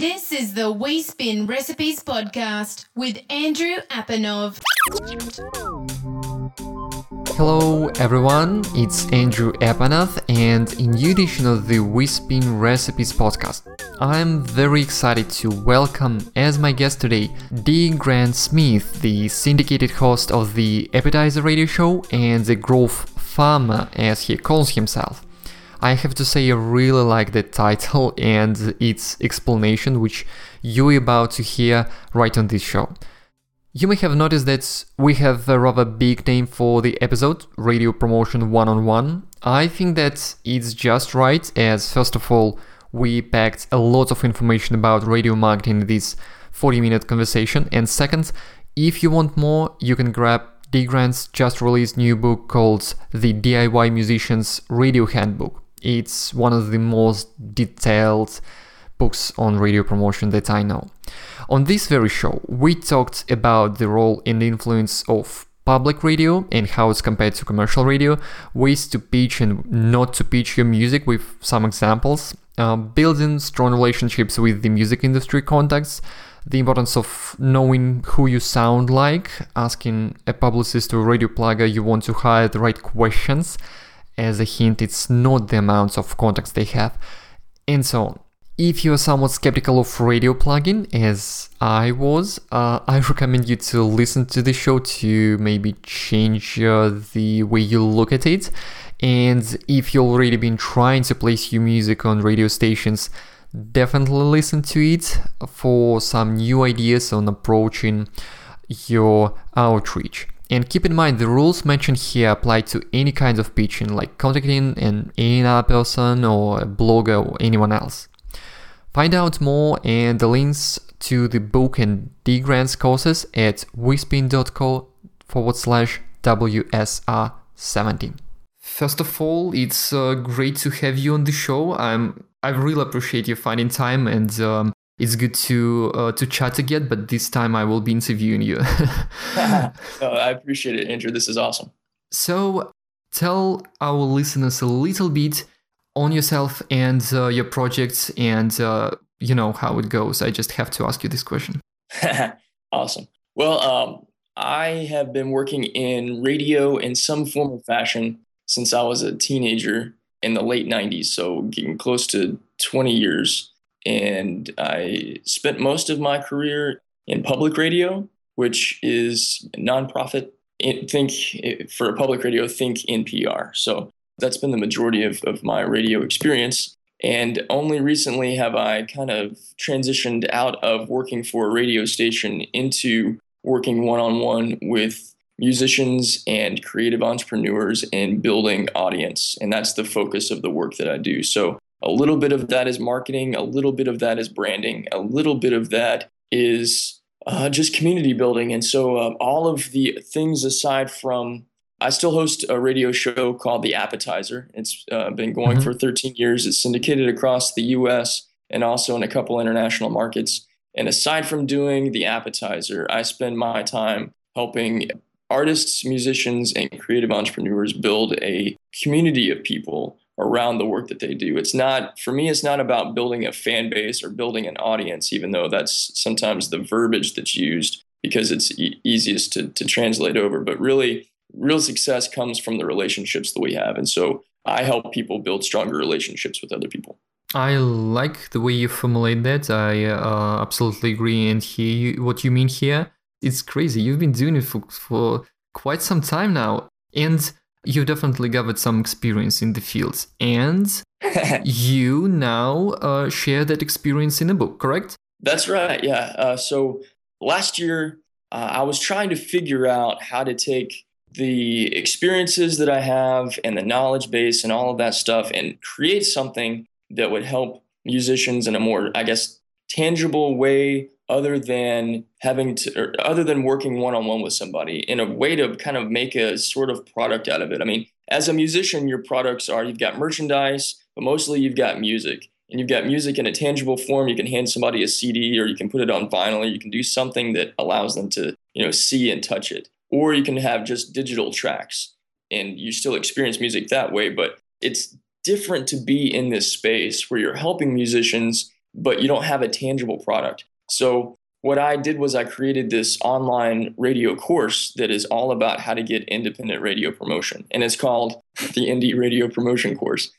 This is the We Spin Recipes podcast with Andrew Apanov. Hello everyone, it's Andrew Apanov and in new edition of the We Spin Recipes podcast. I'm very excited to welcome as my guest today D. Grant Smith, the syndicated host of the Appetizer radio show and the growth farmer as he calls himself. I have to say I really like the title and its explanation which you're about to hear right on this show. You may have noticed that we have a rather big name for the episode, Radio Promotion One on One. I think that it's just right, as first of all, we packed a lot of information about radio marketing in this 40 minute conversation, and second, if you want more, you can grab D. Grant's just released new book called The DIY Musician's Radio Handbook. It's one of the most detailed books on radio promotion that I know. On this very show, we talked about the role and influence of public radio and how it's compared to commercial radio, ways to pitch and not to pitch your music with some examples, uh, building strong relationships with the music industry contacts, the importance of knowing who you sound like, asking a publicist or radio plugger you want to hire the right questions. As a hint, it's not the amounts of contacts they have, and so on. If you're somewhat skeptical of radio plugging, as I was, uh, I recommend you to listen to the show to maybe change uh, the way you look at it. And if you've already been trying to place your music on radio stations, definitely listen to it for some new ideas on approaching your outreach. And keep in mind the rules mentioned here apply to any kind of pitching, like contacting an A&R person or a blogger or anyone else. Find out more and the links to the book and D Grant's courses at wespin.co forward slash WSR17. First of all, it's uh, great to have you on the show. I'm I really appreciate you finding time, and um, it's good to uh, to chat again. But this time, I will be interviewing you. I appreciate it, Andrew. This is awesome. So, tell our listeners a little bit on yourself and uh, your projects, and uh, you know how it goes. I just have to ask you this question. awesome. Well, um, I have been working in radio in some form or fashion since I was a teenager in the late 90s, so getting close to 20 years. And I spent most of my career in public radio, which is nonprofit. Think for a public radio, think NPR. So that's been the majority of, of my radio experience. And only recently have I kind of transitioned out of working for a radio station into working one on one with musicians and creative entrepreneurs and building audience. And that's the focus of the work that I do. So a little bit of that is marketing, a little bit of that is branding, a little bit of that is uh, just community building. And so uh, all of the things aside from I still host a radio show called The Appetizer. It's uh, been going mm-hmm. for 13 years. It's syndicated across the US and also in a couple international markets. And aside from doing The Appetizer, I spend my time helping artists, musicians, and creative entrepreneurs build a community of people around the work that they do. It's not, for me, it's not about building a fan base or building an audience, even though that's sometimes the verbiage that's used because it's e- easiest to, to translate over. But really, real success comes from the relationships that we have. And so I help people build stronger relationships with other people. I like the way you formulate that. I uh, absolutely agree and hear you, what you mean here it's crazy. You've been doing it for, for quite some time now. And you've definitely gathered some experience in the fields And you now uh, share that experience in a book, correct? That's right. Yeah. Uh, so last year, uh, I was trying to figure out how to take the experiences that I have and the knowledge base and all of that stuff and create something that would help musicians in a more, I guess, tangible way other than having to other than working one-on-one with somebody in a way to kind of make a sort of product out of it. I mean as a musician your products are you've got merchandise but mostly you've got music. And you've got music in a tangible form. You can hand somebody a cd or you can put it on vinyl. Or you can do something that allows them to you know see and touch it. Or you can have just digital tracks. And you still experience music that way but it's different to be in this space where you're helping musicians but you don't have a tangible product. So what I did was I created this online radio course that is all about how to get independent radio promotion. And it's called the Indie Radio Promotion Course.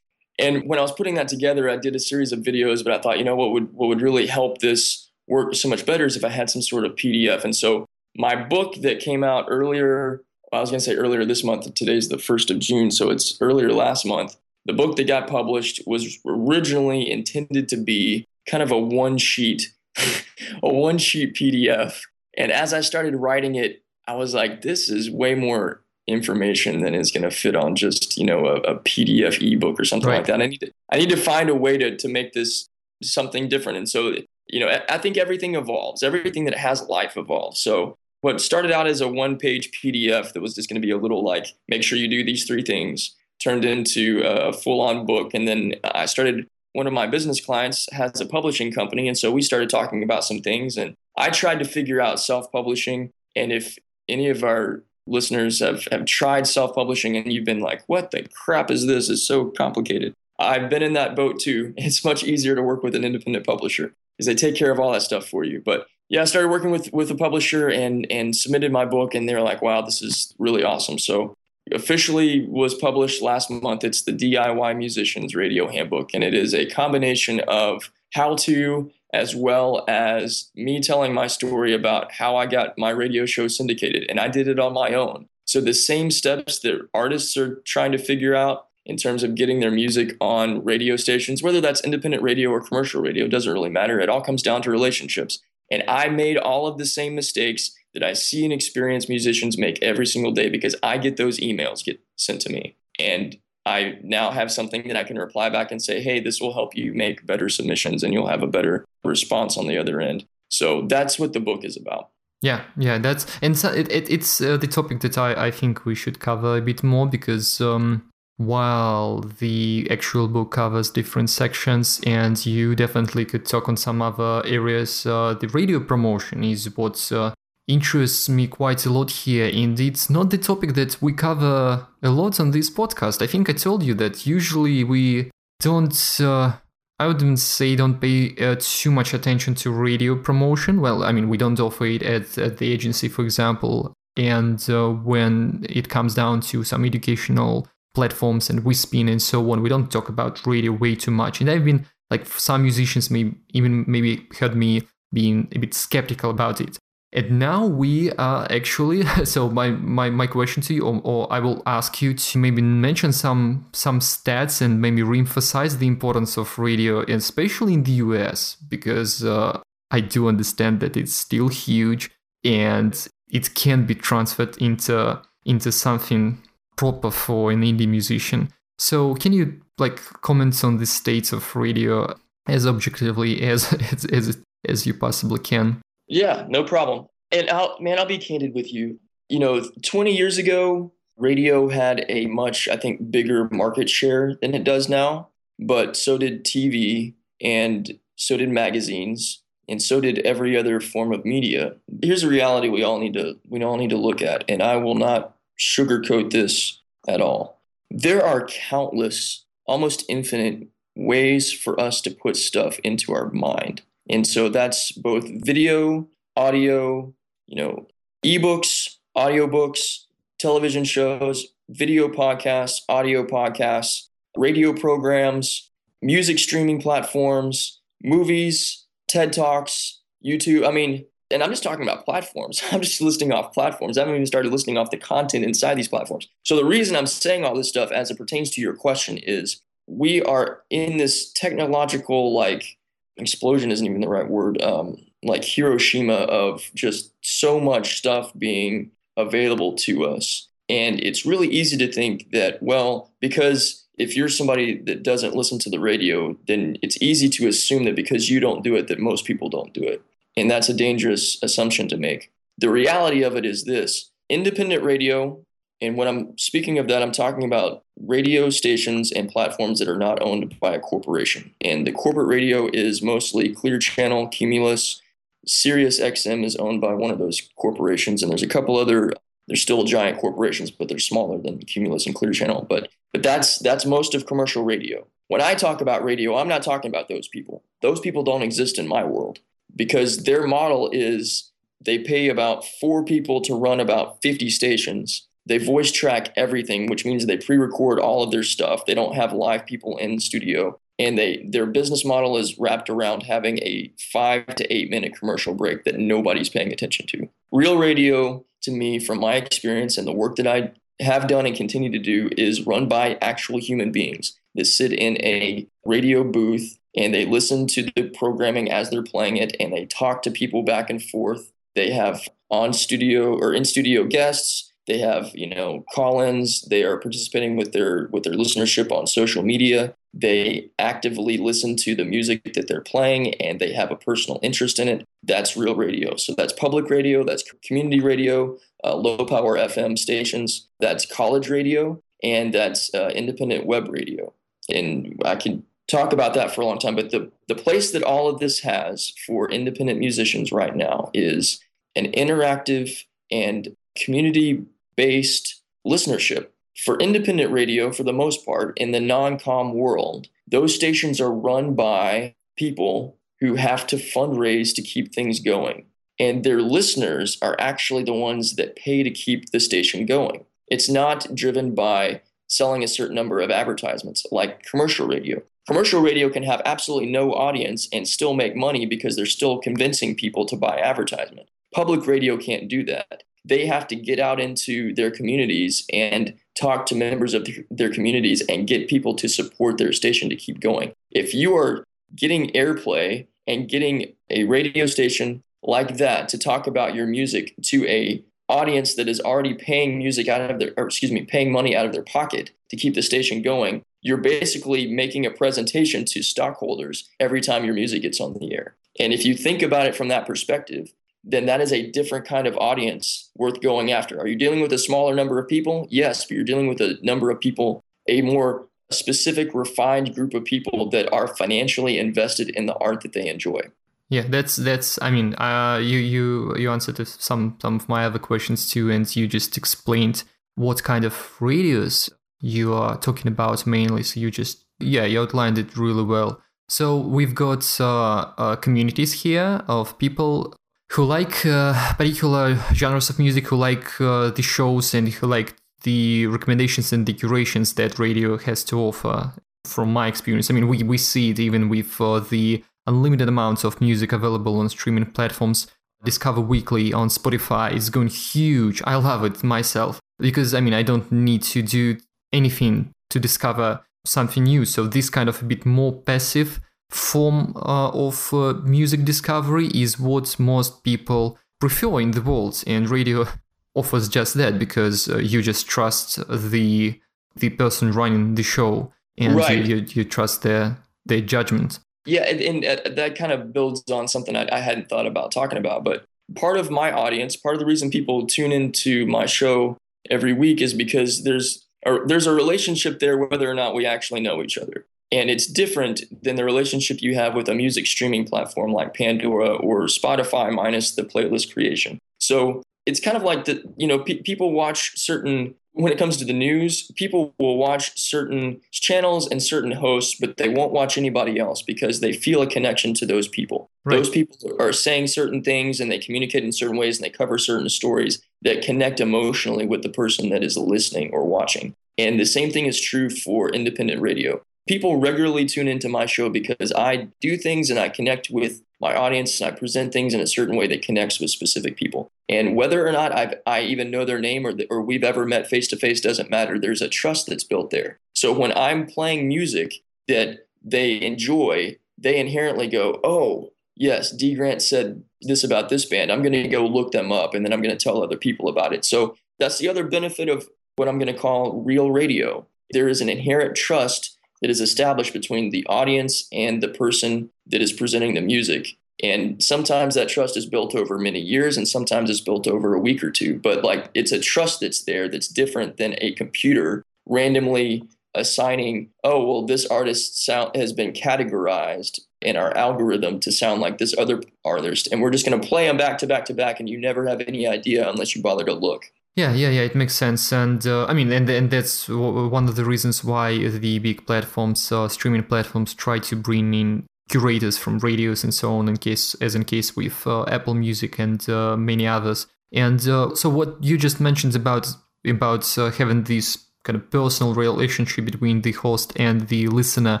And when I was putting that together, I did a series of videos, but I thought, you know, what would what would really help this work so much better is if I had some sort of PDF. And so my book that came out earlier, I was going to say earlier this month, today's the 1st of June, so it's earlier last month. The book that got published was originally intended to be kind of a one sheet a one sheet PDF. And as I started writing it, I was like, this is way more information than is going to fit on just you know a, a PDF ebook or something right. like that. I need to I need to find a way to to make this something different. And so you know I, I think everything evolves. Everything that has life evolves. So what started out as a one page PDF that was just going to be a little like make sure you do these three things turned into a full on book. And then I started one of my business clients has a publishing company. And so we started talking about some things. And I tried to figure out self publishing. And if any of our listeners have, have tried self publishing and you've been like, what the crap is this? It's so complicated. I've been in that boat too. It's much easier to work with an independent publisher because they take care of all that stuff for you. But yeah, I started working with with a publisher and and submitted my book, and they're like, "Wow, this is really awesome." So officially was published last month. It's the DIY Musicians Radio Handbook, and it is a combination of how to as well as me telling my story about how I got my radio show syndicated. And I did it on my own. So the same steps that artists are trying to figure out in terms of getting their music on radio stations, whether that's independent radio or commercial radio, doesn't really matter. It all comes down to relationships. And I made all of the same mistakes that I see and experience musicians make every single day because I get those emails get sent to me. And I now have something that I can reply back and say, hey, this will help you make better submissions and you'll have a better response on the other end. So that's what the book is about. Yeah, yeah, that's and so it, it, it's uh, the topic that I, I think we should cover a bit more because um, while the actual book covers different sections and you definitely could talk on some other areas, uh, the radio promotion is what uh, interests me quite a lot here, and it's not the topic that we cover a lot on this podcast. I think I told you that usually we don't. Uh, I wouldn't say don't pay uh, too much attention to radio promotion. Well, I mean, we don't offer it at, at the agency, for example. And uh, when it comes down to some educational platforms and WeSpin and so on, we don't talk about radio way too much. And I've been like some musicians may even maybe heard me being a bit skeptical about it. And now we are actually so my my, my question to you or, or, I will ask you to maybe mention some some stats and maybe reemphasize the importance of radio especially in the US because uh, I do understand that it's still huge and it can be transferred into into something proper for an indie musician. So can you like comment on the states of radio as objectively as as as, as you possibly can? Yeah, no problem. And I'll, man, I'll be candid with you. You know, 20 years ago, radio had a much, I think, bigger market share than it does now. But so did TV, and so did magazines, and so did every other form of media. Here's a reality we all need to we all need to look at, and I will not sugarcoat this at all. There are countless, almost infinite ways for us to put stuff into our mind. And so that's both video, audio, you know, ebooks, audiobooks, television shows, video podcasts, audio podcasts, radio programs, music streaming platforms, movies, TED Talks, YouTube. I mean, and I'm just talking about platforms. I'm just listing off platforms. I haven't even started listing off the content inside these platforms. So the reason I'm saying all this stuff as it pertains to your question is we are in this technological like explosion isn't even the right word. Um, like Hiroshima of just so much stuff being available to us. And it's really easy to think that, well, because if you're somebody that doesn't listen to the radio, then it's easy to assume that because you don't do it, that most people don't do it. And that's a dangerous assumption to make. The reality of it is this independent radio and when I'm speaking of that, I'm talking about radio stations and platforms that are not owned by a corporation. And the corporate radio is mostly Clear Channel, Cumulus. Sirius XM is owned by one of those corporations, and there's a couple other they're still giant corporations, but they're smaller than Cumulus and Clear Channel. But but that's that's most of commercial radio. When I talk about radio, I'm not talking about those people. Those people don't exist in my world because their model is they pay about four people to run about 50 stations. They voice track everything, which means they pre-record all of their stuff. They don't have live people in studio and they their business model is wrapped around having a five to eight minute commercial break that nobody's paying attention to. Real radio, to me, from my experience and the work that I have done and continue to do, is run by actual human beings that sit in a radio booth and they listen to the programming as they're playing it and they talk to people back and forth. They have on studio or in studio guests. They have, you know, call-ins. They are participating with their with their listenership on social media. They actively listen to the music that they're playing and they have a personal interest in it. That's real radio. So that's public radio, that's community radio, uh, low power FM stations, that's college radio, and that's uh, independent web radio. And I can talk about that for a long time, but the, the place that all of this has for independent musicians right now is an interactive and community based listenership for independent radio, for the most part, in the non com world, those stations are run by people who have to fundraise to keep things going. And their listeners are actually the ones that pay to keep the station going. It's not driven by selling a certain number of advertisements like commercial radio. Commercial radio can have absolutely no audience and still make money because they're still convincing people to buy advertisement. Public radio can't do that they have to get out into their communities and talk to members of their communities and get people to support their station to keep going. If you are getting airplay and getting a radio station like that to talk about your music to a audience that is already paying music out of their or excuse me paying money out of their pocket to keep the station going you're basically making a presentation to stockholders every time your music gets on the air and if you think about it from that perspective then that is a different kind of audience worth going after. Are you dealing with a smaller number of people? Yes, but you're dealing with a number of people, a more specific, refined group of people that are financially invested in the art that they enjoy. Yeah, that's that's. I mean, uh, you you you answered some some of my other questions too, and you just explained what kind of radios you are talking about mainly. So you just yeah, you outlined it really well. So we've got uh, uh, communities here of people who like uh, particular genres of music, who like uh, the shows and who like the recommendations and the curations that radio has to offer. From my experience, I mean, we, we see it even with uh, the unlimited amounts of music available on streaming platforms. Discover Weekly on Spotify is going huge. I love it myself because I mean, I don't need to do anything to discover something new. So this kind of a bit more passive form uh, of uh, music discovery is what most people prefer in the world and radio offers just that because uh, you just trust the the person running the show and right. you, you, you, trust their their judgment yeah and, and uh, that kind of builds on something I, I hadn't thought about talking about but part of my audience part of the reason people tune into my show every week is because there's a, there's a relationship there whether or not we actually know each other and it's different than the relationship you have with a music streaming platform like Pandora or Spotify, minus the playlist creation. So it's kind of like the, you know, pe- people watch certain, when it comes to the news, people will watch certain channels and certain hosts, but they won't watch anybody else because they feel a connection to those people. Right. Those people are saying certain things and they communicate in certain ways and they cover certain stories that connect emotionally with the person that is listening or watching. And the same thing is true for independent radio people regularly tune into my show because I do things and I connect with my audience and I present things in a certain way that connects with specific people. And whether or not I've, I even know their name or, the, or we've ever met face to face doesn't matter. There's a trust that's built there. So when I'm playing music that they enjoy, they inherently go, oh, yes, D Grant said this about this band. I'm going to go look them up and then I'm going to tell other people about it. So that's the other benefit of what I'm going to call real radio. There is an inherent trust that is established between the audience and the person that is presenting the music. And sometimes that trust is built over many years, and sometimes it's built over a week or two. But like it's a trust that's there that's different than a computer randomly assigning, oh, well, this artist sound has been categorized in our algorithm to sound like this other artist. And we're just going to play them back to back to back, and you never have any idea unless you bother to look. Yeah, yeah, yeah. It makes sense, and uh, I mean, and and that's one of the reasons why the big platforms, uh, streaming platforms, try to bring in curators from radios and so on. In case, as in case with uh, Apple Music and uh, many others. And uh, so, what you just mentioned about about uh, having this kind of personal relationship between the host and the listener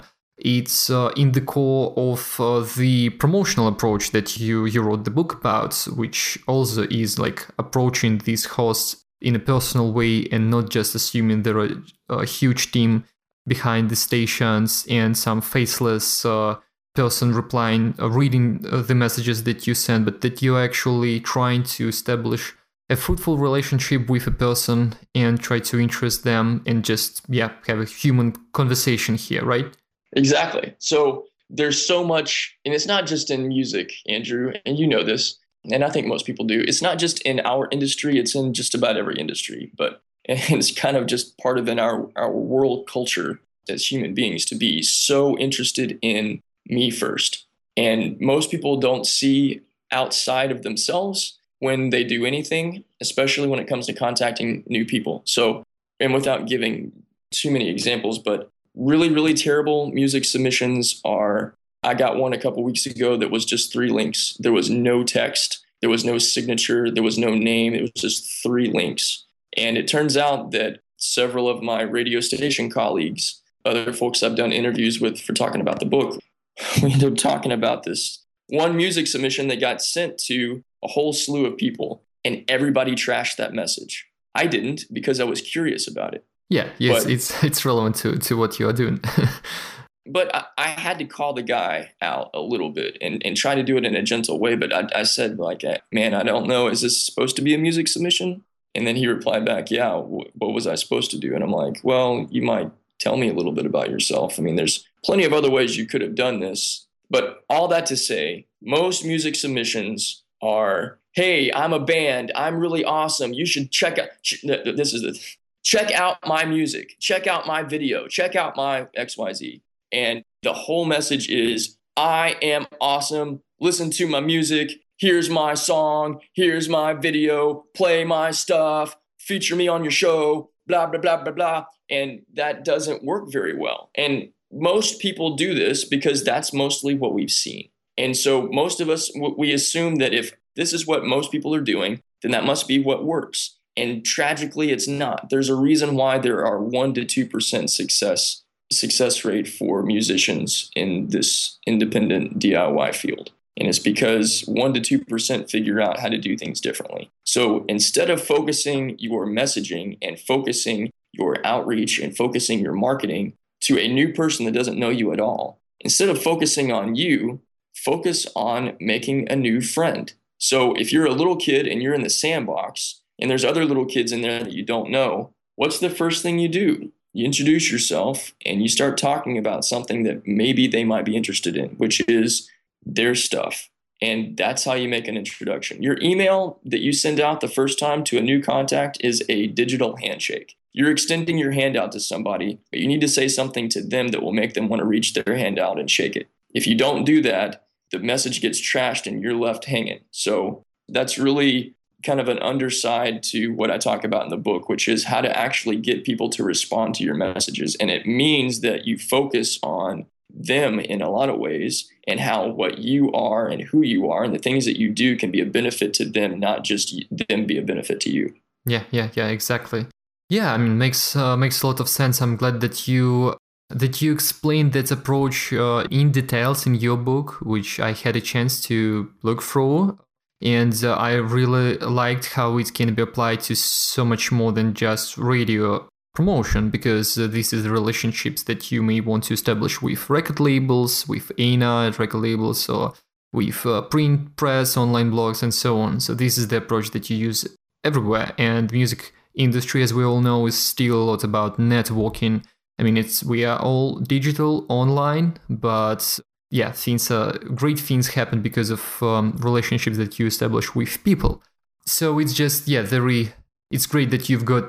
it's in the core of the promotional approach that you you wrote the book about which also is like approaching these hosts in a personal way and not just assuming there are a huge team behind the stations and some faceless uh, person replying uh, reading uh, the messages that you send but that you're actually trying to establish a fruitful relationship with a person and try to interest them and just yeah have a human conversation here right? Exactly. So there's so much and it's not just in music andrew and you know this and I think most people do. It's not just in our industry; it's in just about every industry. But it's kind of just part of in our our world culture as human beings to be so interested in me first. And most people don't see outside of themselves when they do anything, especially when it comes to contacting new people. So, and without giving too many examples, but really, really terrible music submissions are I got one a couple weeks ago that was just three links. There was no text, there was no signature, there was no name. It was just three links. And it turns out that several of my radio station colleagues, other folks I've done interviews with for talking about the book, we ended up talking about this one music submission that got sent to a whole slew of people, and everybody trashed that message. I didn't because I was curious about it. Yeah, yes, but, it's it's relevant to to what you are doing. but I, I, had to call the guy out a little bit and, and try to do it in a gentle way. But I, I said, like, uh, man, I don't know. Is this supposed to be a music submission? And then he replied back, yeah, w- what was I supposed to do? And I'm like, well, you might tell me a little bit about yourself. I mean, there's plenty of other ways you could have done this. But all that to say, most music submissions are, hey, I'm a band. I'm really awesome. You should check out, this is the, check out my music, check out my video, check out my XYZ. And the whole message is I am awesome. Listen to my music. Here's my song. Here's my video. Play my stuff. Feature me on your show. Blah, blah, blah, blah, blah. And that doesn't work very well. And most people do this because that's mostly what we've seen. And so most of us, we assume that if this is what most people are doing, then that must be what works. And tragically, it's not. There's a reason why there are 1% to 2% success success rate for musicians in this independent DIY field. And it's because 1% to 2% figure out how to do things differently. So instead of focusing your messaging and focusing your outreach and focusing your marketing to a new person that doesn't know you at all, instead of focusing on you, focus on making a new friend. So if you're a little kid and you're in the sandbox and there's other little kids in there that you don't know, what's the first thing you do? You introduce yourself and you start talking about something that maybe they might be interested in, which is their stuff. And that's how you make an introduction. Your email that you send out the first time to a new contact is a digital handshake. You're extending your hand out to somebody, but you need to say something to them that will make them want to reach their hand out and shake it. If you don't do that, the message gets trashed and you're left hanging. So that's really kind of an underside to what I talk about in the book, which is how to actually get people to respond to your messages. And it means that you focus on them in a lot of ways and how what you are and who you are and the things that you do can be a benefit to them, not just them be a benefit to you. Yeah, yeah, yeah, exactly. Yeah, I mean, makes uh, makes a lot of sense. I'm glad that you that you explained that approach uh, in details in your book, which I had a chance to look through and uh, I really liked how it can be applied to so much more than just radio promotion because uh, this is the relationships that you may want to establish with record labels, with A&R record labels, or with uh, print press, online blogs, and so on. So this is the approach that you use everywhere. And music industry, as we all know, is still a lot about networking. I mean, it's we are all digital online, but yeah, things uh, great things happen because of um, relationships that you establish with people. So it's just yeah, very. It's great that you've got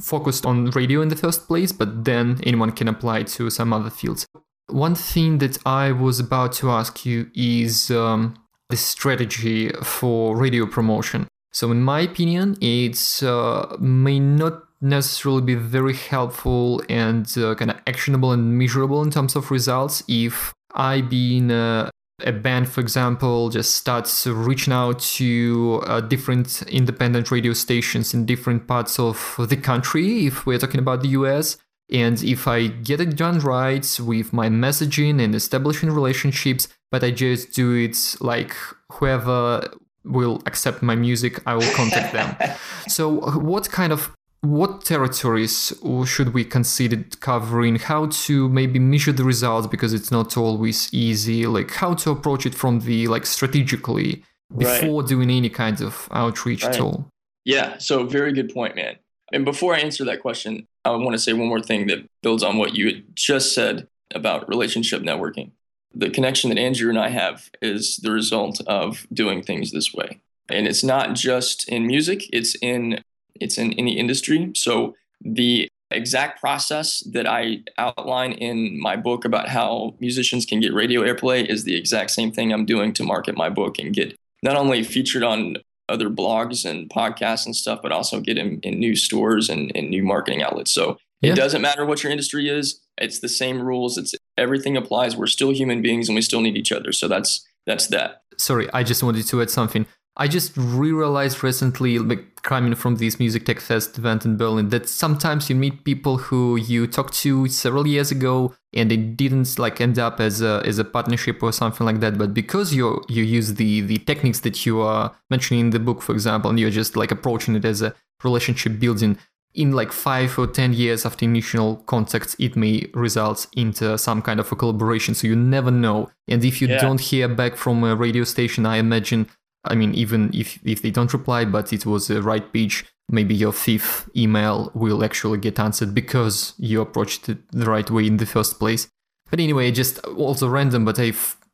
focused on radio in the first place, but then anyone can apply to some other fields. One thing that I was about to ask you is um, the strategy for radio promotion. So, in my opinion, it uh, may not necessarily be very helpful and uh, kind of actionable and measurable in terms of results if I, being a, a band, for example, just starts reaching out to uh, different independent radio stations in different parts of the country, if we're talking about the US. And if I get it done right with my messaging and establishing relationships, but I just do it like whoever will accept my music, I will contact them. so, what kind of what territories should we consider covering? How to maybe measure the results because it's not always easy. Like how to approach it from the like strategically before right. doing any kind of outreach right. at all. Yeah. So very good point, man. And before I answer that question, I want to say one more thing that builds on what you had just said about relationship networking. The connection that Andrew and I have is the result of doing things this way. And it's not just in music, it's in it's in any industry. So the exact process that I outline in my book about how musicians can get radio airplay is the exact same thing I'm doing to market my book and get not only featured on other blogs and podcasts and stuff, but also get in, in new stores and, and new marketing outlets. So yeah. it doesn't matter what your industry is. It's the same rules. It's everything applies. We're still human beings and we still need each other. So that's that's that. Sorry, I just wanted to add something. I just re-realized recently, like coming from this Music Tech Fest event in Berlin, that sometimes you meet people who you talked to several years ago and it didn't like end up as a as a partnership or something like that. But because you you use the the techniques that you are mentioning in the book, for example, and you're just like approaching it as a relationship building, in like five or ten years after initial contacts, it may result into some kind of a collaboration. So you never know. And if you yeah. don't hear back from a radio station, I imagine I mean, even if, if they don't reply, but it was the right page, maybe your fifth email will actually get answered because you approached it the right way in the first place. But anyway, just also random, but I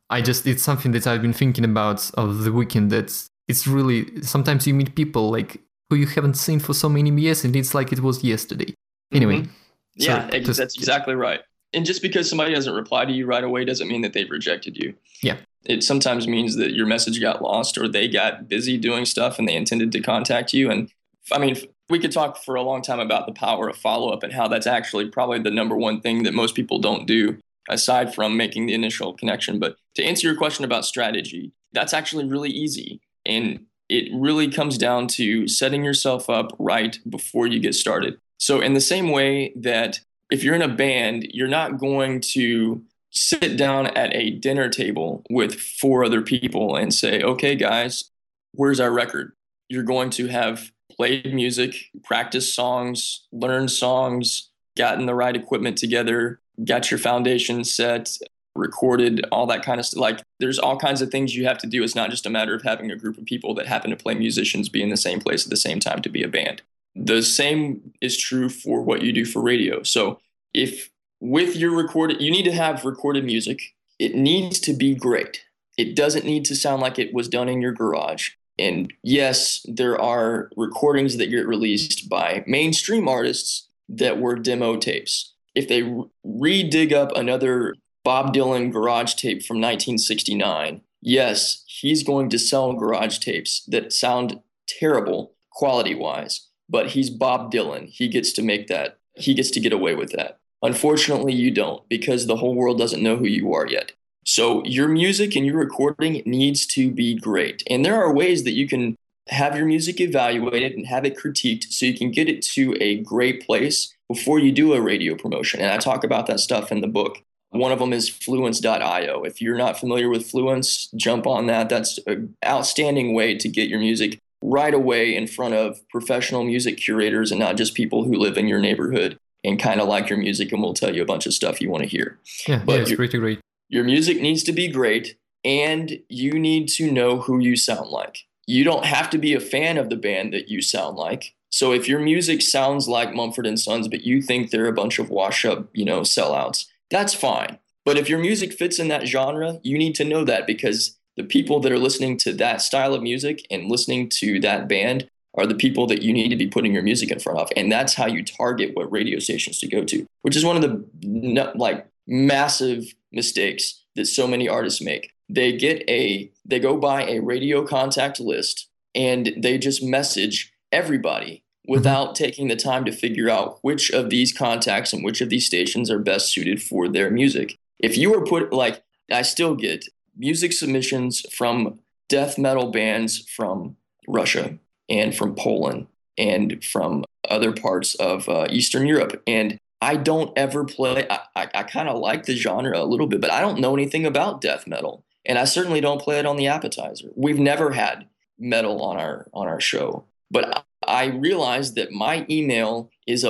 I just it's something that I've been thinking about of the weekend. That it's really sometimes you meet people like who you haven't seen for so many years, and it's like it was yesterday. Anyway, mm-hmm. yeah, so, that's exactly right. And just because somebody doesn't reply to you right away doesn't mean that they've rejected you. Yeah it sometimes means that your message got lost or they got busy doing stuff and they intended to contact you. And I mean, we could talk for a long time about the power of follow up and how that's actually probably the number one thing that most people don't do aside from making the initial connection. But to answer your question about strategy, that's actually really easy. And it really comes down to setting yourself up right before you get started. So, in the same way that if you're in a band, you're not going to sit down at a dinner table with four other people and say, okay, guys, where's our record? You're going to have played music, practiced songs, learned songs, gotten the right equipment together, got your foundation set, recorded, all that kind of stuff. Like there's all kinds of things you have to do. It's not just a matter of having a group of people that happen to play musicians be in the same place at the same time to be a band. The same is true for what you do for radio. So if with your recorded, you need to have recorded music. It needs to be great. It doesn't need to sound like it was done in your garage. And yes, there are recordings that get released by mainstream artists that were demo tapes. If they re dig up another Bob Dylan garage tape from 1969, yes, he's going to sell garage tapes that sound terrible quality wise, but he's Bob Dylan. He gets to make that, he gets to get away with that. Unfortunately, you don't because the whole world doesn't know who you are yet. So your music and your recording needs to be great. And there are ways that you can have your music evaluated and have it critiqued so you can get it to a great place before you do a radio promotion. And I talk about that stuff in the book. One of them is fluence.io. If you're not familiar with Fluence, jump on that. That's an outstanding way to get your music right away in front of professional music curators and not just people who live in your neighborhood and kind of like your music and we'll tell you a bunch of stuff you want to hear. Yeah, but yeah, it's pretty great. Your music needs to be great and you need to know who you sound like. You don't have to be a fan of the band that you sound like. So if your music sounds like Mumford and Sons, but you think they're a bunch of wash up, you know, sellouts, that's fine. But if your music fits in that genre, you need to know that because the people that are listening to that style of music and listening to that band are the people that you need to be putting your music in front of. And that's how you target what radio stations to go to which is one of the like massive mistakes that so many artists make. They get a they go buy a radio contact list and they just message everybody mm-hmm. without taking the time to figure out which of these contacts and which of these stations are best suited for their music. If you were put like I still get music submissions from death metal bands from Russia and from Poland and from other parts of uh, Eastern Europe. And I don't ever play, I, I, I kind of like the genre a little bit, but I don't know anything about death metal. And I certainly don't play it on the appetizer. We've never had metal on our on our show. But I realized that my email is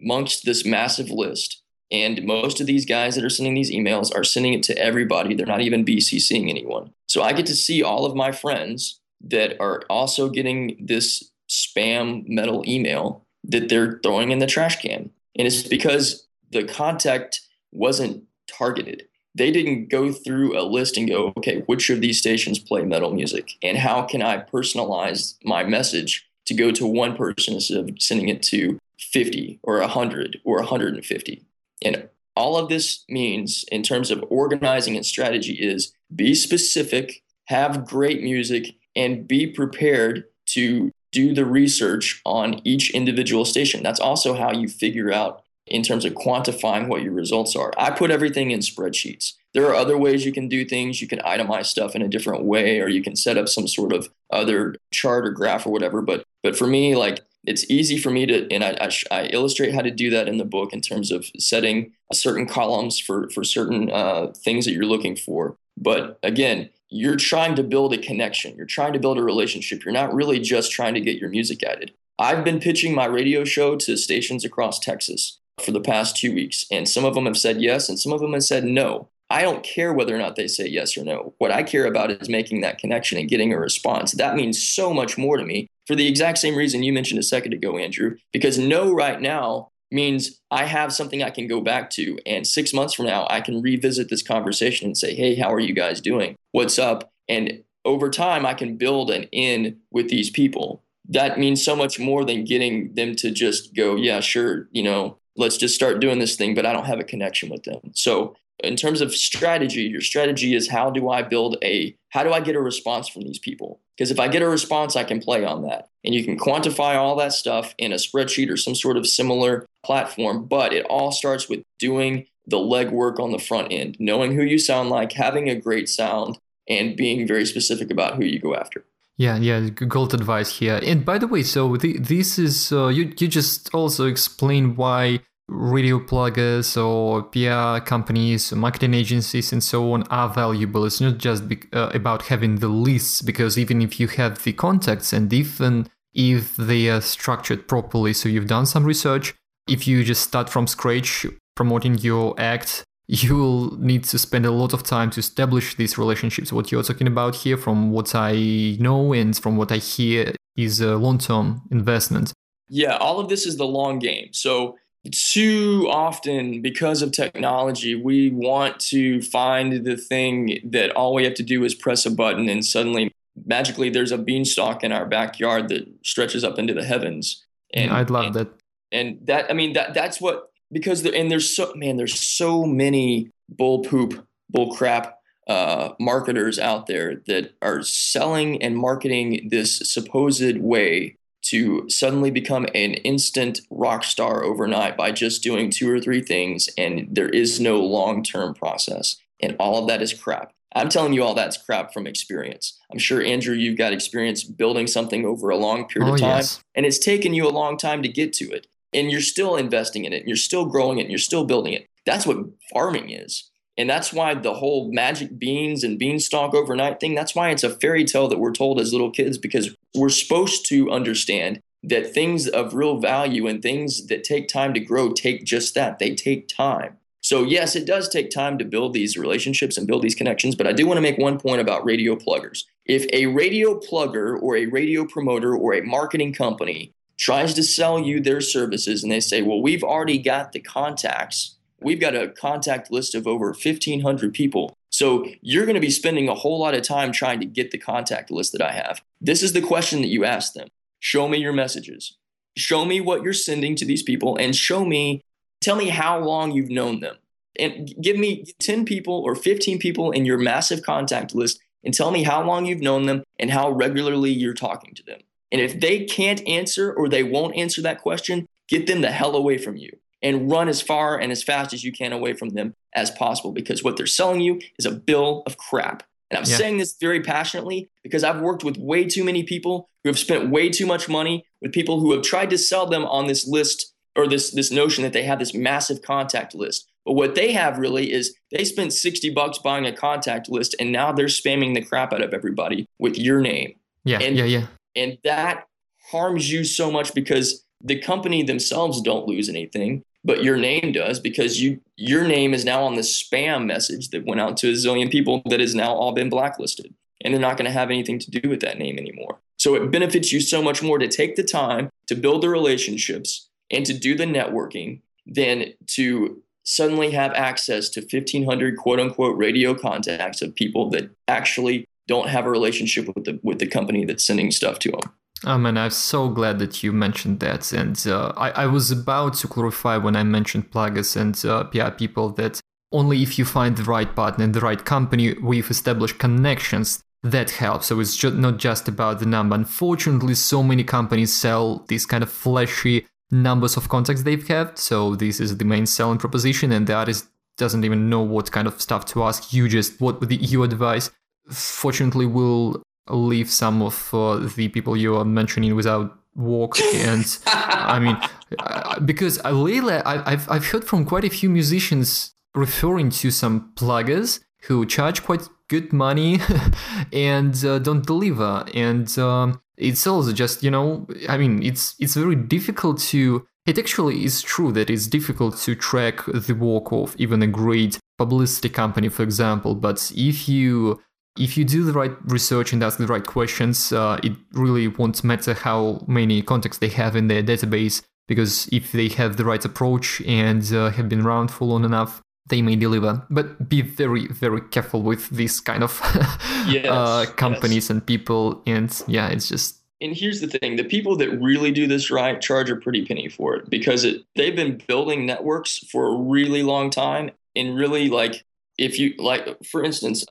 amongst this massive list. And most of these guys that are sending these emails are sending it to everybody. They're not even BCCing anyone. So I get to see all of my friends that are also getting this spam metal email that they're throwing in the trash can. And it's because the contact wasn't targeted. They didn't go through a list and go, okay, which of these stations play metal music? And how can I personalize my message to go to one person instead of sending it to 50 or 100 or 150? And all of this means, in terms of organizing and strategy, is be specific, have great music, and be prepared to do the research on each individual station. That's also how you figure out in terms of quantifying what your results are. I put everything in spreadsheets. There are other ways you can do things. You can itemize stuff in a different way, or you can set up some sort of other chart or graph or whatever. But but for me, like it's easy for me to, and I, I, I illustrate how to do that in the book in terms of setting certain columns for for certain uh, things that you're looking for. But again, you're trying to build a connection. You're trying to build a relationship. You're not really just trying to get your music added. I've been pitching my radio show to stations across Texas for the past two weeks, and some of them have said yes, and some of them have said no. I don't care whether or not they say yes or no. What I care about is making that connection and getting a response. That means so much more to me for the exact same reason you mentioned a second ago, Andrew, because no right now means I have something I can go back to. And six months from now, I can revisit this conversation and say, hey, how are you guys doing? What's up? And over time, I can build an in with these people. That means so much more than getting them to just go, yeah, sure, you know, let's just start doing this thing, but I don't have a connection with them. So in terms of strategy, your strategy is how do I build a how do I get a response from these people? Because if I get a response, I can play on that. And you can quantify all that stuff in a spreadsheet or some sort of similar platform, but it all starts with doing the legwork on the front end, knowing who you sound like, having a great sound, and being very specific about who you go after. Yeah, yeah, gold advice here. And by the way, so the, this is uh, you. You just also explain why radio pluggers or PR companies, marketing agencies, and so on are valuable. It's not just be, uh, about having the lists, because even if you have the contacts and even if they are structured properly, so you've done some research, if you just start from scratch promoting your act, you will need to spend a lot of time to establish these relationships. What you're talking about here, from what I know and from what I hear, is a long term investment. Yeah, all of this is the long game. So too often because of technology we want to find the thing that all we have to do is press a button and suddenly magically there's a beanstalk in our backyard that stretches up into the heavens. And i'd love and, that. and that i mean that that's what because there, and there's so man there's so many bull poop bull crap uh, marketers out there that are selling and marketing this supposed way to suddenly become an instant rock star overnight by just doing two or three things and there is no long-term process. And all of that is crap. I'm telling you all that's crap from experience. I'm sure andrew you've got experience building something over a long period oh, of time yes. and it's taken you a long time to get to it and you're still investing in it and you're still growing it and you're still building it. That's what farming is and that's why the whole magic beans and beanstalk overnight thing, that's why it's a fairy tale that we're told as little kids because we're supposed to understand that things of real value and things that take time to grow take just that. They take time. So, yes, it does take time to build these relationships and build these connections, but I do want to make one point about radio pluggers. If a radio plugger or a radio promoter or a marketing company tries to sell you their services and they say, well, we've already got the contacts we've got a contact list of over 1,500 people. So you're going to be spending a whole lot of time trying to get the contact list that I have. This is the question that you ask them Show me your messages. Show me what you're sending to these people and show me, tell me how long you've known them. And give me 10 people or 15 people in your massive contact list and tell me how long you've known them and how regularly you're talking to them. And if they can't answer or they won't answer that question, get them the hell away from you and run as far and as fast as you can away from them as possible because what they're selling you is a bill of crap. And I'm yeah. saying this very passionately because I've worked with way too many people who have spent way too much money with people who have tried to sell them on this list or this this notion that they have this massive contact list. But what they have really is they spent 60 bucks buying a contact list and now they're spamming the crap out of everybody with your name. Yeah. And, yeah, yeah. And that harms you so much because the company themselves don't lose anything but your name does because you your name is now on the spam message that went out to a zillion people that has now all been blacklisted. And they're not going to have anything to do with that name anymore. So it benefits you so much more to take the time to build the relationships and to do the networking than to suddenly have access to 1500 quote unquote radio contacts of people that actually don't have a relationship with the with the company that's sending stuff to them Oh man, I'm so glad that you mentioned that. And uh, I, I was about to clarify when I mentioned pluggers and uh, PR people that only if you find the right partner and the right company we've established connections that helps. So it's just not just about the number. Unfortunately, so many companies sell these kind of flashy numbers of contacts they've kept. So this is the main selling proposition, and the artist doesn't even know what kind of stuff to ask. You just what would you advise? Fortunately, will leave some of uh, the people you are mentioning without work and i mean because lately I've, I've heard from quite a few musicians referring to some pluggers who charge quite good money and uh, don't deliver. And um, it's also just you know i mean it's it's very difficult to it actually is true that it's difficult to track the work of even a great publicity company for example. But if you if you do the right research and ask the right questions, uh, it really won't matter how many contacts they have in their database, because if they have the right approach and uh, have been around for long enough, they may deliver. But be very, very careful with these kind of yes, uh, companies yes. and people. And yeah, it's just. And here's the thing the people that really do this right charge a pretty penny for it because it, they've been building networks for a really long time. And really, like, if you, like, for instance,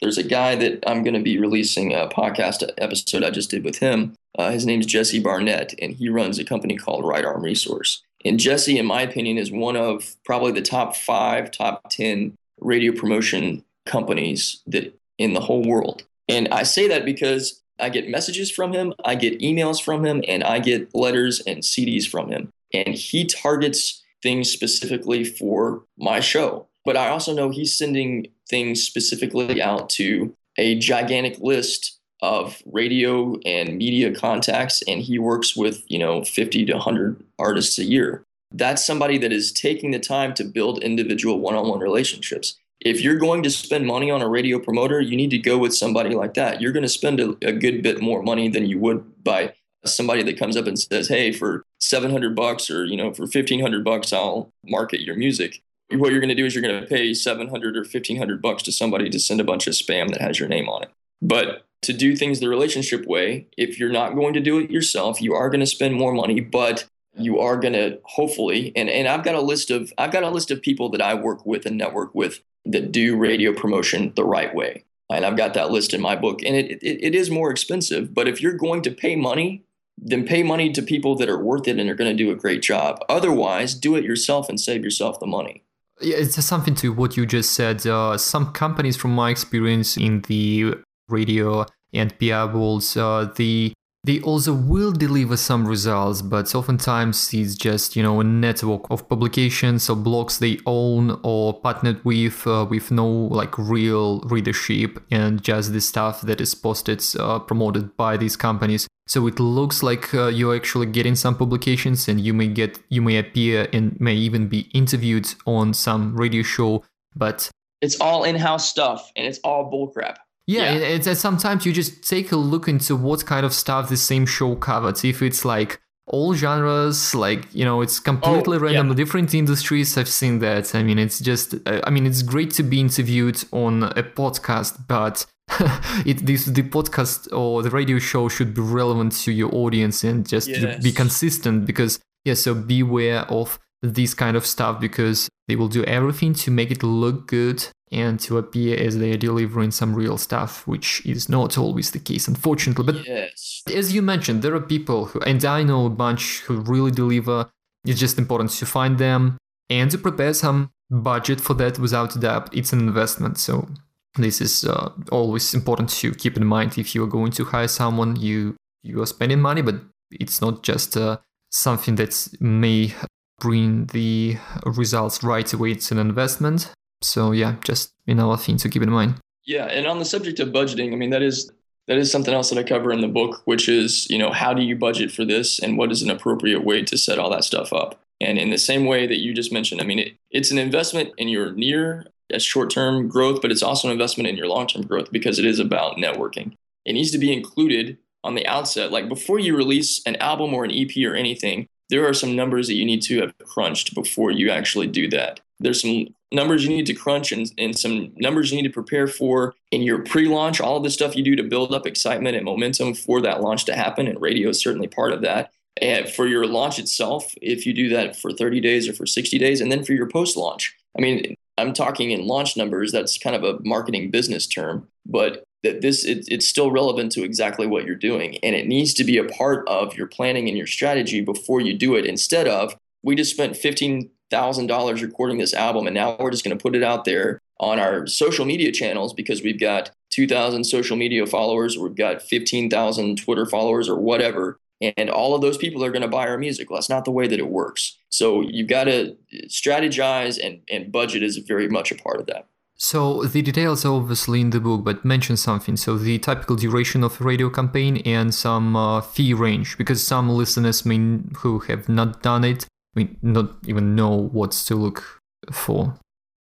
there's a guy that I'm going to be releasing a podcast episode I just did with him. Uh, his name's Jesse Barnett, and he runs a company called Right Arm Resource. And Jesse, in my opinion, is one of probably the top five, top 10 radio promotion companies that in the whole world. And I say that because I get messages from him, I get emails from him, and I get letters and CDs from him. And he targets things specifically for my show. But I also know he's sending things specifically out to a gigantic list of radio and media contacts and he works with you know 50 to 100 artists a year. That's somebody that is taking the time to build individual one-on-one relationships. If you're going to spend money on a radio promoter you need to go with somebody like that. You're going to spend a, a good bit more money than you would by somebody that comes up and says hey for 700 bucks or you know for 1500 bucks i'll market your music what you're going to do is you're going to pay 700 or 1500 bucks to somebody to send a bunch of spam that has your name on it. But to do things the relationship way, if you're not going to do it yourself, you are going to spend more money, but you are going to hopefully and and I've got a list of I've got a list of people that I work with and network with that do radio promotion the right way. And I've got that list in my book and it, it, it is more expensive, but if you're going to pay money, then pay money to people that are worth it and are going to do a great job. Otherwise, do it yourself and save yourself the money. It's something to what you just said. Uh, some companies, from my experience in the radio and PR worlds, uh, the they also will deliver some results, but oftentimes it's just you know a network of publications or blogs they own or partnered with uh, with no like real readership and just the stuff that is posted uh, promoted by these companies. So it looks like uh, you're actually getting some publications, and you may get you may appear and may even be interviewed on some radio show, but it's all in-house stuff and it's all bullcrap. Yeah, yeah. It's, sometimes you just take a look into what kind of stuff the same show covers. If it's like all genres, like you know, it's completely oh, random, yeah. different industries. I've seen that. I mean, it's just, uh, I mean, it's great to be interviewed on a podcast, but it this the podcast or the radio show should be relevant to your audience and just yes. be consistent. Because yeah, so beware of this kind of stuff because they will do everything to make it look good and to appear as they are delivering some real stuff, which is not always the case, unfortunately. But yes. as you mentioned, there are people who, and I know a bunch who really deliver. It's just important to find them and to prepare some budget for that without a doubt. It's an investment. So this is uh, always important to keep in mind if you are going to hire someone you you are spending money but it's not just uh, something that may bring the results right away it's an investment so yeah just another thing to keep in mind yeah and on the subject of budgeting i mean that is that is something else that i cover in the book which is you know how do you budget for this and what is an appropriate way to set all that stuff up and in the same way that you just mentioned i mean it, it's an investment in your near uh, as short term growth, but it's also an investment in your long term growth because it is about networking. It needs to be included on the outset. Like before you release an album or an EP or anything, there are some numbers that you need to have crunched before you actually do that. There's some numbers you need to crunch and, and some numbers you need to prepare for in your pre launch, all of the stuff you do to build up excitement and momentum for that launch to happen. And radio is certainly part of that. And for your launch itself, if you do that for 30 days or for 60 days, and then for your post launch. I mean, I'm talking in launch numbers. That's kind of a marketing business term, but that this it, it's still relevant to exactly what you're doing, and it needs to be a part of your planning and your strategy before you do it. Instead of we just spent fifteen thousand dollars recording this album, and now we're just going to put it out there on our social media channels because we've got 2,000 social media followers, or we've got 15,000 Twitter followers, or whatever and all of those people are going to buy our music. Well, that's not the way that it works. So you've got to strategize, and, and budget is very much a part of that. So the details are obviously in the book, but mention something. So the typical duration of a radio campaign and some uh, fee range, because some listeners may who have not done it may not even know what's to look for.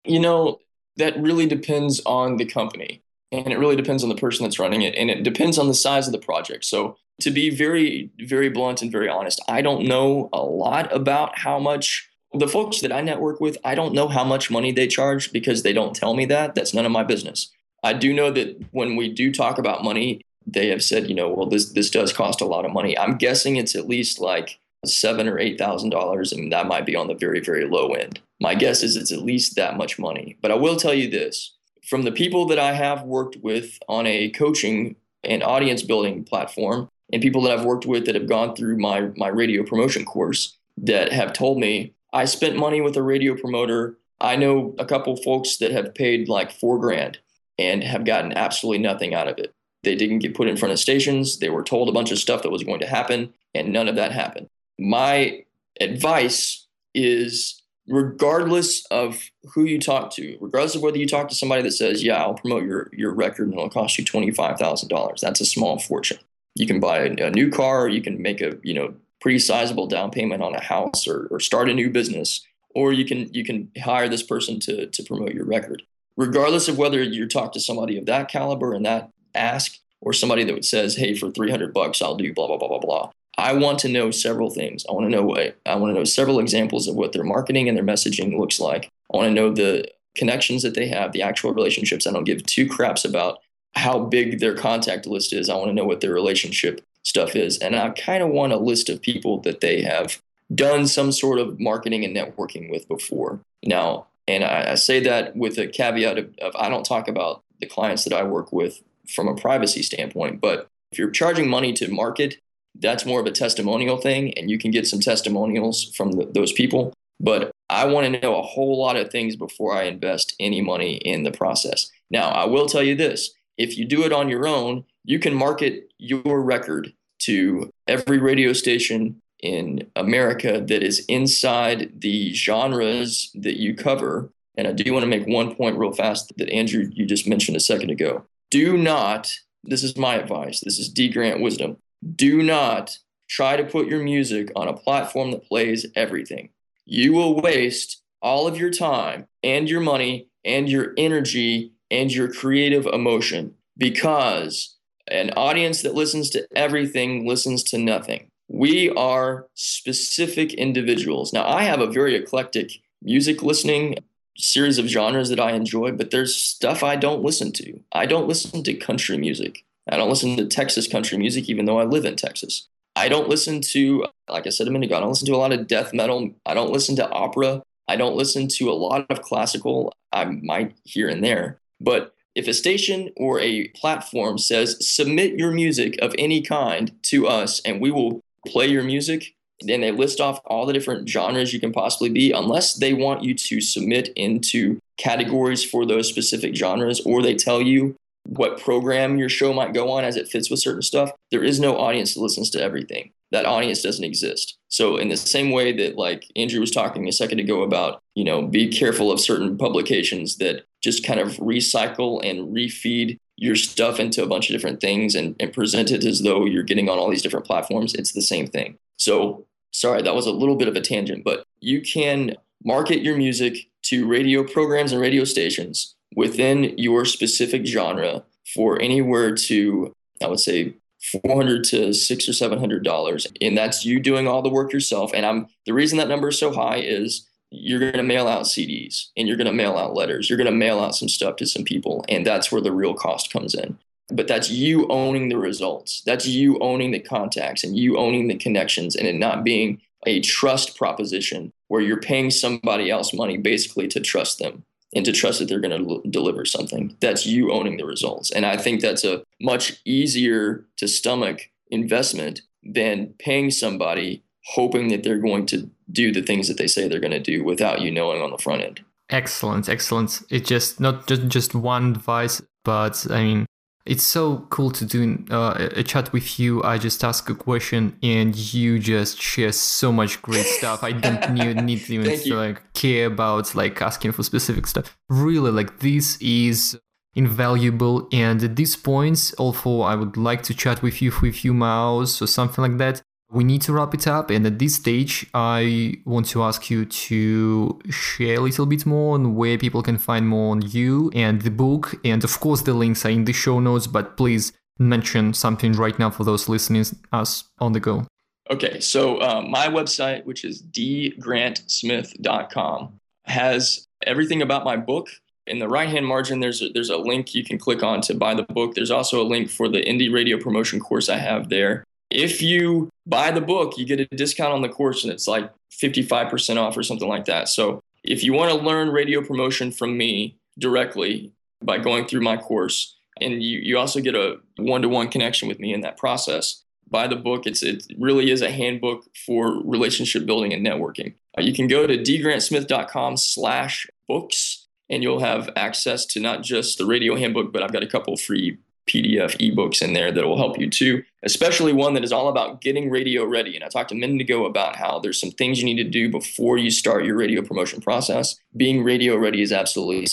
You know, that really depends on the company, and it really depends on the person that's running it, and it depends on the size of the project. So to be very, very blunt and very honest, I don't know a lot about how much the folks that I network with, I don't know how much money they charge because they don't tell me that. That's none of my business. I do know that when we do talk about money, they have said, you know, well, this this does cost a lot of money. I'm guessing it's at least like seven or eight thousand dollars, and that might be on the very, very low end. My guess is it's at least that much money. But I will tell you this: from the people that I have worked with on a coaching and audience building platform, and people that I've worked with that have gone through my my radio promotion course that have told me I spent money with a radio promoter. I know a couple folks that have paid like four grand and have gotten absolutely nothing out of it. They didn't get put in front of stations. They were told a bunch of stuff that was going to happen, and none of that happened. My advice is regardless of who you talk to, regardless of whether you talk to somebody that says, Yeah, I'll promote your, your record and it'll cost you $25,000, that's a small fortune you can buy a, a new car, you can make a you know pretty sizable down payment on a house or, or start a new business, or you can you can hire this person to to promote your record. Regardless of whether you talk to somebody of that caliber and that ask, or somebody that says, "Hey, for three hundred bucks, I'll do blah blah blah blah blah." I want to know several things. I want to know what I want to know several examples of what their marketing and their messaging looks like. I want to know the connections that they have, the actual relationships. I don't give two craps about how big their contact list is. I want to know what their relationship stuff is. And I kind of want a list of people that they have done some sort of marketing and networking with before. Now, and I, I say that with a caveat of, of I don't talk about the clients that I work with from a privacy standpoint, but if you're charging money to market, that's more of a testimonial thing, and you can get some testimonials from the, those people. But I want to know a whole lot of things before I invest any money in the process. Now, I will tell you this if you do it on your own, you can market your record to every radio station in America that is inside the genres that you cover. And I do want to make one point real fast that Andrew, you just mentioned a second ago. Do not, this is my advice, this is D Grant wisdom. Do not try to put your music on a platform that plays everything. You will waste all of your time and your money and your energy and your creative emotion because an audience that listens to everything listens to nothing. We are specific individuals. Now, I have a very eclectic music listening series of genres that I enjoy, but there's stuff I don't listen to. I don't listen to country music. I don't listen to Texas country music, even though I live in Texas. I don't listen to, like I said a minute ago, I don't listen to a lot of death metal. I don't listen to opera. I don't listen to a lot of classical. I might here and there. But if a station or a platform says, submit your music of any kind to us and we will play your music, then they list off all the different genres you can possibly be, unless they want you to submit into categories for those specific genres or they tell you what program your show might go on as it fits with certain stuff, there is no audience that listens to everything. That audience doesn't exist. So in the same way that like Andrew was talking a second ago about, you know, be careful of certain publications that just kind of recycle and refeed your stuff into a bunch of different things and, and present it as though you're getting on all these different platforms, it's the same thing. So sorry, that was a little bit of a tangent, but you can market your music to radio programs and radio stations within your specific genre for anywhere to, I would say, 400 to six or seven hundred dollars. And that's you doing all the work yourself. And i'm the reason that number is so high is you're going to mail out cds and you're going to mail out letters. You're going to mail out some stuff to some people. And that's where the real cost comes in. But that's you owning the results. That's you owning the contacts and you owning the connections and it not being a trust proposition where you're paying somebody else money basically to trust them and to trust that they're going to l- deliver something. That's you owning the results. And I think that's a much easier to stomach investment than paying somebody hoping that they're going to do the things that they say they're going to do without you knowing on the front end. Excellent, excellent. It's just not just just one advice, but I mean, it's so cool to do uh, a chat with you. I just ask a question and you just share so much great stuff. I don't need, need even to like care about like asking for specific stuff. Really, like this is invaluable. And at this point, also, I would like to chat with you for a few miles or something like that, we need to wrap it up. And at this stage, I want to ask you to share a little bit more on where people can find more on you and the book. And of course, the links are in the show notes, but please mention something right now for those listening us on the go. Okay, so uh, my website, which is dgrantsmith.com, has everything about my book. In the right hand margin, there's a, there's a link you can click on to buy the book. There's also a link for the indie radio promotion course I have there. If you buy the book, you get a discount on the course and it's like 55% off or something like that. So if you want to learn radio promotion from me directly by going through my course, and you, you also get a one-to-one connection with me in that process, buy the book. It's it really is a handbook for relationship building and networking. Uh, you can go to dgrantsmith.com slash books and you'll have access to not just the radio handbook, but I've got a couple free PDF ebooks in there that will help you too, especially one that is all about getting radio ready. And I talked a minute ago about how there's some things you need to do before you start your radio promotion process. Being radio ready is absolutely,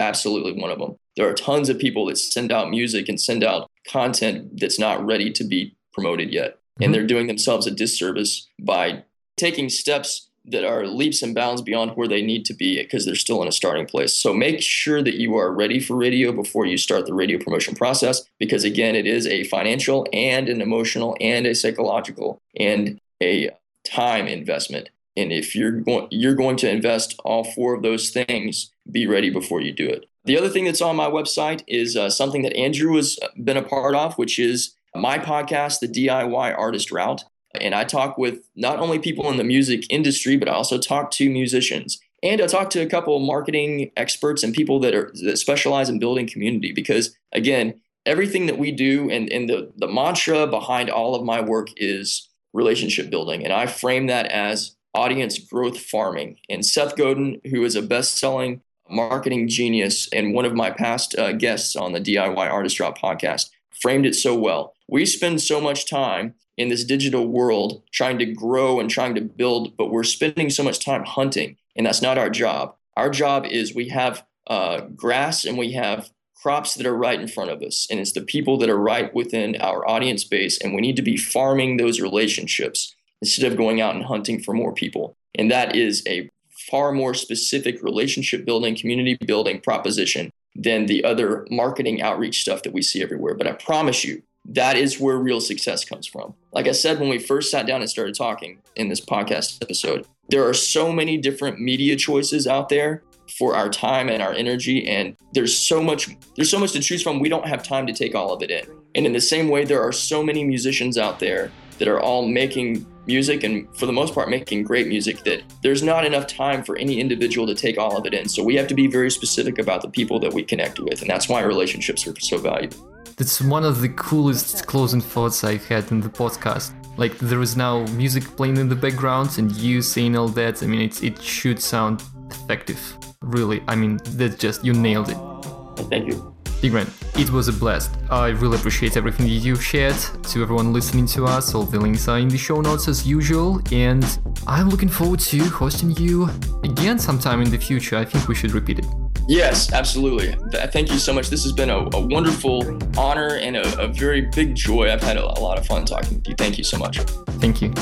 absolutely one of them. There are tons of people that send out music and send out content that's not ready to be promoted yet. Mm-hmm. And they're doing themselves a disservice by taking steps that are leaps and bounds beyond where they need to be because they're still in a starting place. So make sure that you are ready for radio before you start the radio promotion process because again it is a financial and an emotional and a psychological and a time investment. And if you're going you're going to invest all four of those things, be ready before you do it. The other thing that's on my website is uh, something that Andrew has been a part of, which is my podcast, The DIY Artist Route. And I talk with not only people in the music industry, but I also talk to musicians. And I talk to a couple of marketing experts and people that are that specialize in building community because again, everything that we do and, and the, the mantra behind all of my work is relationship building. And I frame that as audience growth farming. And Seth Godin, who is a best-selling marketing genius and one of my past uh, guests on the DIY Artist Route podcast, framed it so well. We spend so much time in this digital world trying to grow and trying to build, but we're spending so much time hunting, and that's not our job. Our job is we have uh, grass and we have crops that are right in front of us, and it's the people that are right within our audience base, and we need to be farming those relationships instead of going out and hunting for more people. And that is a far more specific relationship building, community building proposition than the other marketing outreach stuff that we see everywhere. But I promise you, that is where real success comes from. Like I said, when we first sat down and started talking in this podcast episode, there are so many different media choices out there for our time and our energy and there's so much there's so much to choose from we don't have time to take all of it in and in the same way there are so many musicians out there that are all making music and for the most part making great music that there's not enough time for any individual to take all of it in. So we have to be very specific about the people that we connect with. And that's why relationships are so valuable. That's one of the coolest closing thoughts I've had in the podcast. Like there is now music playing in the background and you saying all that. I mean, it, it should sound effective. Really, I mean, that just, you nailed it. Thank you. D Grant, it was a blast. I really appreciate everything that you've shared. To everyone listening to us, all the links are in the show notes as usual, and I'm looking forward to hosting you again sometime in the future. I think we should repeat it. Yes, absolutely. Thank you so much. This has been a, a wonderful honor and a, a, very big joy. I've had a, a lot of fun talking with you. Thank you so much. Thank you.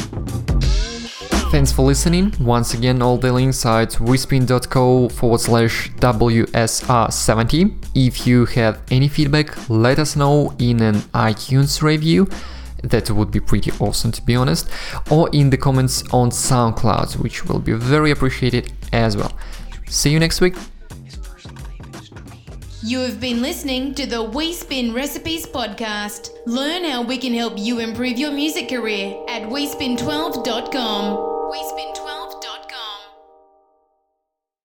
Thanks for listening. Once again, all the links are at wispin.co forward slash WSR70. If you have any feedback, let us know in an iTunes review. That would be pretty awesome to be honest. Or in the comments on SoundCloud, which will be very appreciated as well. See you next week. You have been listening to the We Spin Recipes podcast. Learn how we can help you improve your music career at WeSpin12.com.